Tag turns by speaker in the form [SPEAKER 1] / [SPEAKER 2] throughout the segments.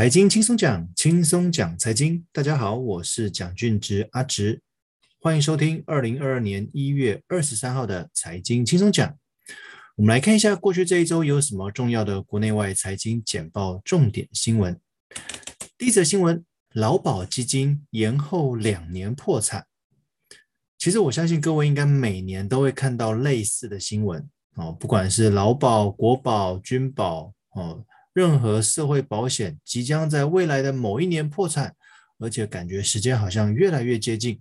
[SPEAKER 1] 财经轻松讲，轻松讲财经。大家好，我是蒋俊植阿植，欢迎收听二零二二年一月二十三号的财经轻松讲。我们来看一下过去这一周有什么重要的国内外财经简报重点新闻。第一则新闻：劳保基金延后两年破产。其实我相信各位应该每年都会看到类似的新闻哦，不管是劳保、国保、军保哦。任何社会保险即将在未来的某一年破产，而且感觉时间好像越来越接近。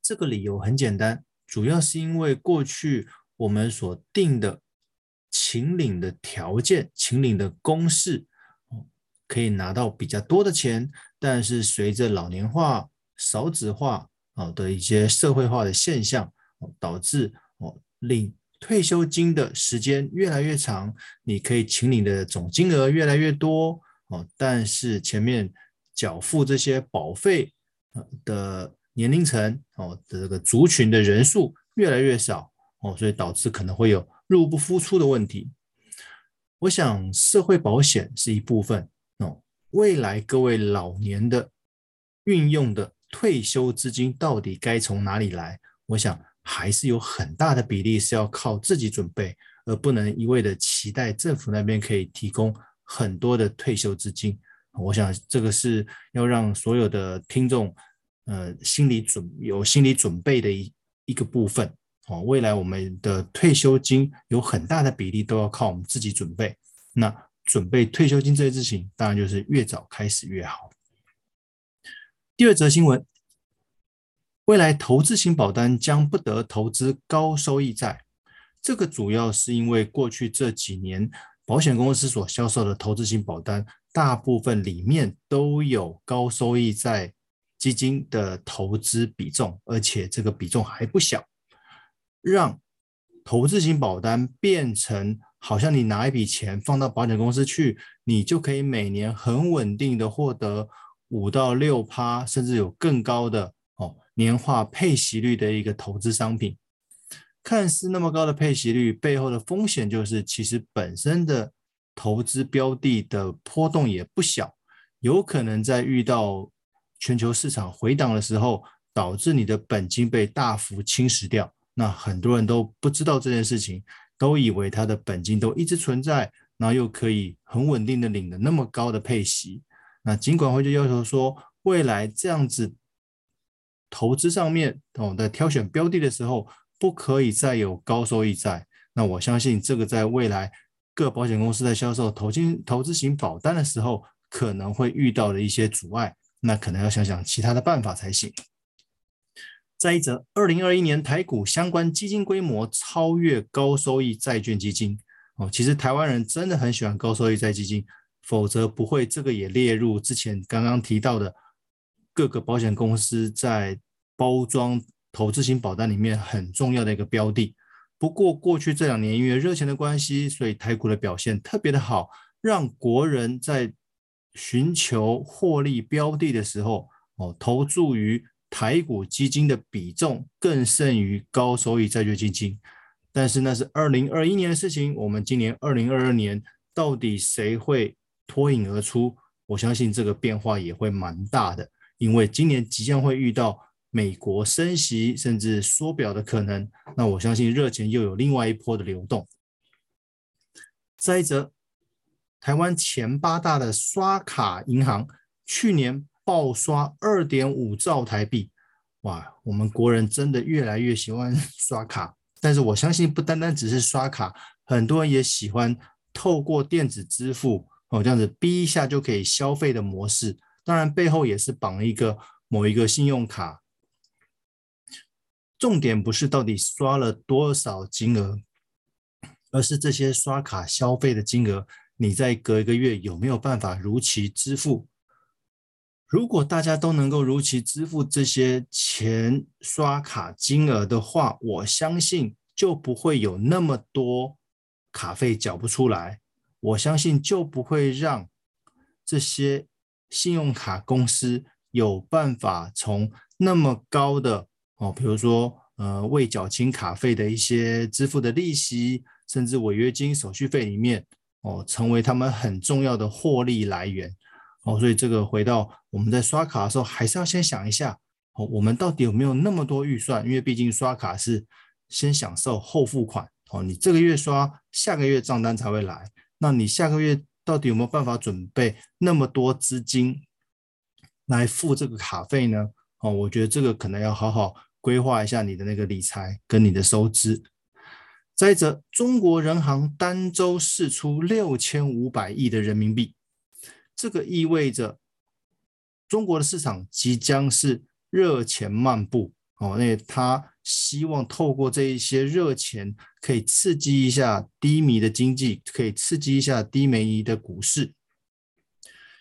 [SPEAKER 1] 这个理由很简单，主要是因为过去我们所定的请领的条件、请领的公式，可以拿到比较多的钱，但是随着老年化、少子化啊的一些社会化的现象，导致哦领。退休金的时间越来越长，你可以请领的总金额越来越多哦，但是前面缴付这些保费的年龄层哦的这个族群的人数越来越少哦，所以导致可能会有入不敷出的问题。我想社会保险是一部分哦，未来各位老年的运用的退休资金到底该从哪里来？我想。还是有很大的比例是要靠自己准备，而不能一味的期待政府那边可以提供很多的退休资金。我想这个是要让所有的听众，呃，心理准有心理准备的一一个部分。哦，未来我们的退休金有很大的比例都要靠我们自己准备。那准备退休金这件事情，当然就是越早开始越好。第二则新闻。未来投资型保单将不得投资高收益债，这个主要是因为过去这几年保险公司所销售的投资型保单，大部分里面都有高收益债基金的投资比重，而且这个比重还不小，让投资型保单变成好像你拿一笔钱放到保险公司去，你就可以每年很稳定的获得五到六趴，甚至有更高的。年化配息率的一个投资商品，看似那么高的配息率，背后的风险就是，其实本身的投资标的的波动也不小，有可能在遇到全球市场回档的时候，导致你的本金被大幅侵蚀掉。那很多人都不知道这件事情，都以为他的本金都一直存在，然后又可以很稳定的领的那么高的配息。那尽管会就要求说，未来这样子。投资上面哦，在挑选标的的时候，不可以再有高收益债。那我相信这个在未来各保险公司在销售投金投资型保单的时候，可能会遇到的一些阻碍。那可能要想想其他的办法才行。再一则，二零二一年台股相关基金规模超越高收益债券基金哦。其实台湾人真的很喜欢高收益债基金，否则不会这个也列入之前刚刚提到的。各个保险公司在包装投资型保单里面很重要的一个标的。不过过去这两年因为热钱的关系，所以台股的表现特别的好，让国人在寻求获利标的的时候，哦，投注于台股基金的比重更胜于高收益债券基金。但是那是二零二一年的事情，我们今年二零二二年到底谁会脱颖而出？我相信这个变化也会蛮大的。因为今年即将会遇到美国升息甚至缩表的可能，那我相信热钱又有另外一波的流动。再一则，台湾前八大的刷卡银行去年爆刷二点五兆台币，哇，我们国人真的越来越喜欢 刷卡，但是我相信不单单只是刷卡，很多人也喜欢透过电子支付哦，这样子逼一下就可以消费的模式。当然，背后也是绑一个某一个信用卡。重点不是到底刷了多少金额，而是这些刷卡消费的金额，你在隔一个月有没有办法如期支付？如果大家都能够如期支付这些钱刷卡金额的话，我相信就不会有那么多卡费缴不出来。我相信就不会让这些。信用卡公司有办法从那么高的哦，比如说呃未缴清卡费的一些支付的利息，甚至违约金手续费里面哦，成为他们很重要的获利来源哦。所以这个回到我们在刷卡的时候，还是要先想一下哦，我们到底有没有那么多预算？因为毕竟刷卡是先享受后付款哦，你这个月刷，下个月账单才会来。那你下个月到底有没有办法准备那么多资金来付这个卡费呢？哦，我觉得这个可能要好好规划一下你的那个理财跟你的收支。再者，中国人行单周释出六千五百亿的人民币，这个意味着中国的市场即将是热钱漫步哦。那他希望透过这一些热钱，可以刺激一下低迷的经济，可以刺激一下低迷的股市。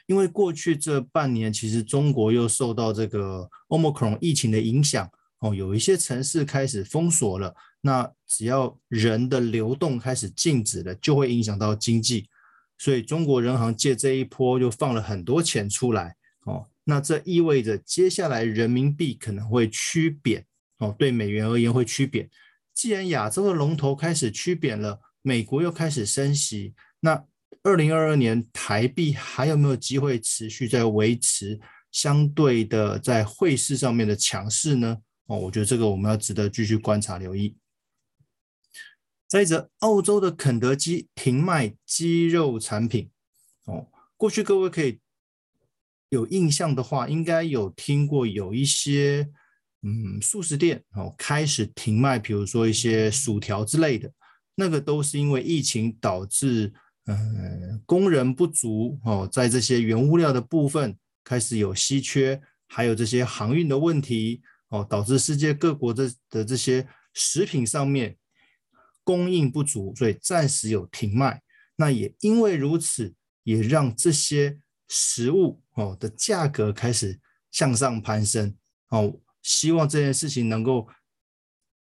[SPEAKER 1] 因为过去这半年，其实中国又受到这个 Omicron 疫情的影响，哦，有一些城市开始封锁了。那只要人的流动开始静止了，就会影响到经济。所以中国人行借这一波又放了很多钱出来，哦，那这意味着接下来人民币可能会趋贬，哦，对美元而言会趋贬。既然亚洲的龙头开始趋贬了，美国又开始升息，那。二零二二年台币还有没有机会持续在维持相对的在汇市上面的强势呢？哦，我觉得这个我们要值得继续观察留意。再者，澳洲的肯德基停卖鸡肉产品。哦，过去各位可以有印象的话，应该有听过有一些嗯速食店哦开始停卖，比如说一些薯条之类的，那个都是因为疫情导致。嗯，工人不足哦，在这些原物料的部分开始有稀缺，还有这些航运的问题哦，导致世界各国的的这些食品上面供应不足，所以暂时有停卖。那也因为如此，也让这些食物哦的价格开始向上攀升哦。希望这件事情能够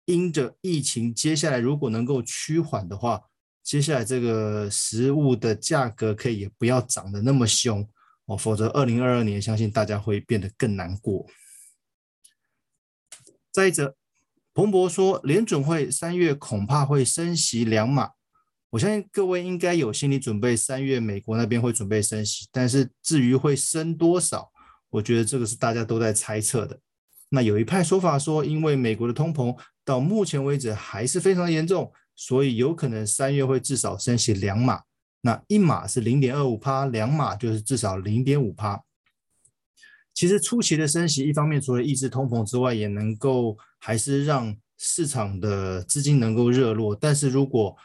[SPEAKER 1] 因着疫情，接下来如果能够趋缓的话。接下来这个食物的价格可以也不要涨得那么凶哦，否则二零二二年相信大家会变得更难过。再者，彭博说联准会三月恐怕会升息两码，我相信各位应该有心理准备，三月美国那边会准备升息，但是至于会升多少，我觉得这个是大家都在猜测的。那有一派说法说，因为美国的通膨到目前为止还是非常严重。所以有可能三月会至少升息两码，那一码是零点二五趴，两码就是至少零点五趴。其实初期的升息，一方面除了抑制通膨之外，也能够还是让市场的资金能够热络。但是如果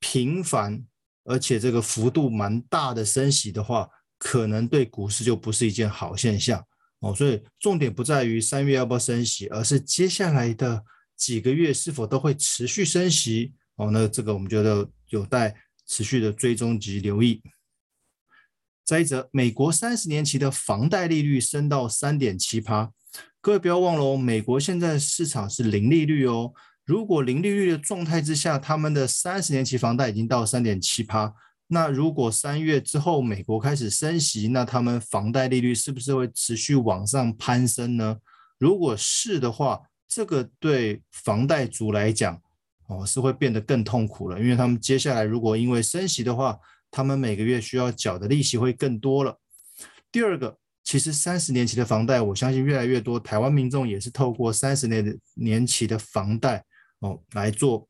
[SPEAKER 1] 频繁而且这个幅度蛮大的升息的话，可能对股市就不是一件好现象哦。所以重点不在于三月要不要升息，而是接下来的几个月是否都会持续升息。哦，那这个我们觉得有待持续的追踪及留意。再者，美国三十年期的房贷利率升到三点七趴，各位不要忘了哦，美国现在市场是零利率哦。如果零利率的状态之下，他们的三十年期房贷已经到三点七趴，那如果三月之后美国开始升息，那他们房贷利率是不是会持续往上攀升呢？如果是的话，这个对房贷族来讲，哦，是会变得更痛苦了，因为他们接下来如果因为升息的话，他们每个月需要缴的利息会更多了。第二个，其实三十年期的房贷，我相信越来越多台湾民众也是透过三十年的年期的房贷哦来做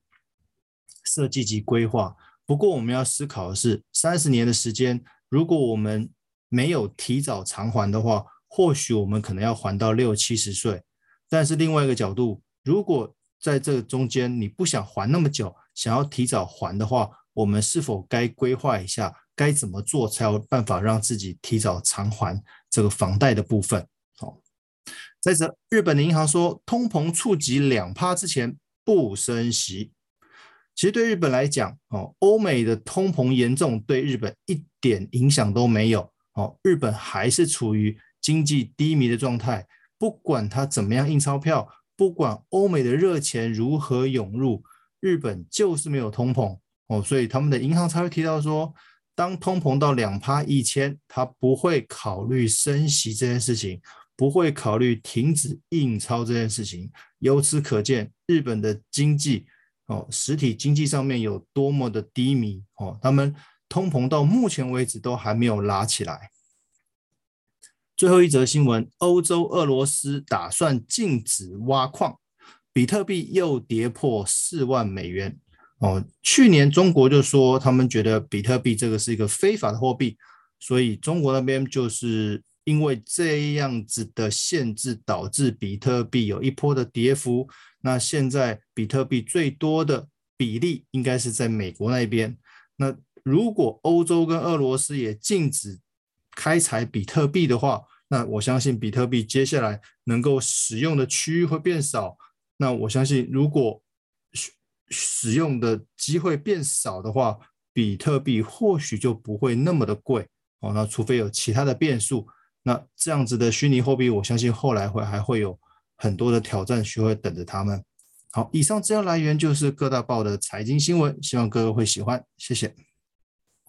[SPEAKER 1] 设计及规划。不过我们要思考的是，三十年的时间，如果我们没有提早偿还的话，或许我们可能要还到六七十岁。但是另外一个角度，如果在这个中间，你不想还那么久，想要提早还的话，我们是否该规划一下，该怎么做才有办法让自己提早偿还这个房贷的部分？好，再者，日本的银行说，通膨触及两趴之前不升息。其实对日本来讲，哦，欧美的通膨严重，对日本一点影响都没有。哦，日本还是处于经济低迷的状态，不管它怎么样印钞票。不管欧美的热钱如何涌入，日本就是没有通膨哦，所以他们的银行才会提到说，当通膨到两趴以前，他不会考虑升息这件事情，不会考虑停止印钞这件事情。由此可见，日本的经济哦，实体经济上面有多么的低迷哦，他们通膨到目前为止都还没有拉起来。最后一则新闻：欧洲俄罗斯打算禁止挖矿，比特币又跌破四万美元。哦，去年中国就说他们觉得比特币这个是一个非法的货币，所以中国那边就是因为这样子的限制，导致比特币有一波的跌幅。那现在比特币最多的比例应该是在美国那边。那如果欧洲跟俄罗斯也禁止开采比特币的话，那我相信比特币接下来能够使用的区域会变少。那我相信，如果使用的机会变少的话，比特币或许就不会那么的贵哦。那除非有其他的变数，那这样子的虚拟货币，我相信后来会还会有很多的挑战学会等着他们。好，以上资料来源就是各大报的财经新闻，希望各位会喜欢，谢谢。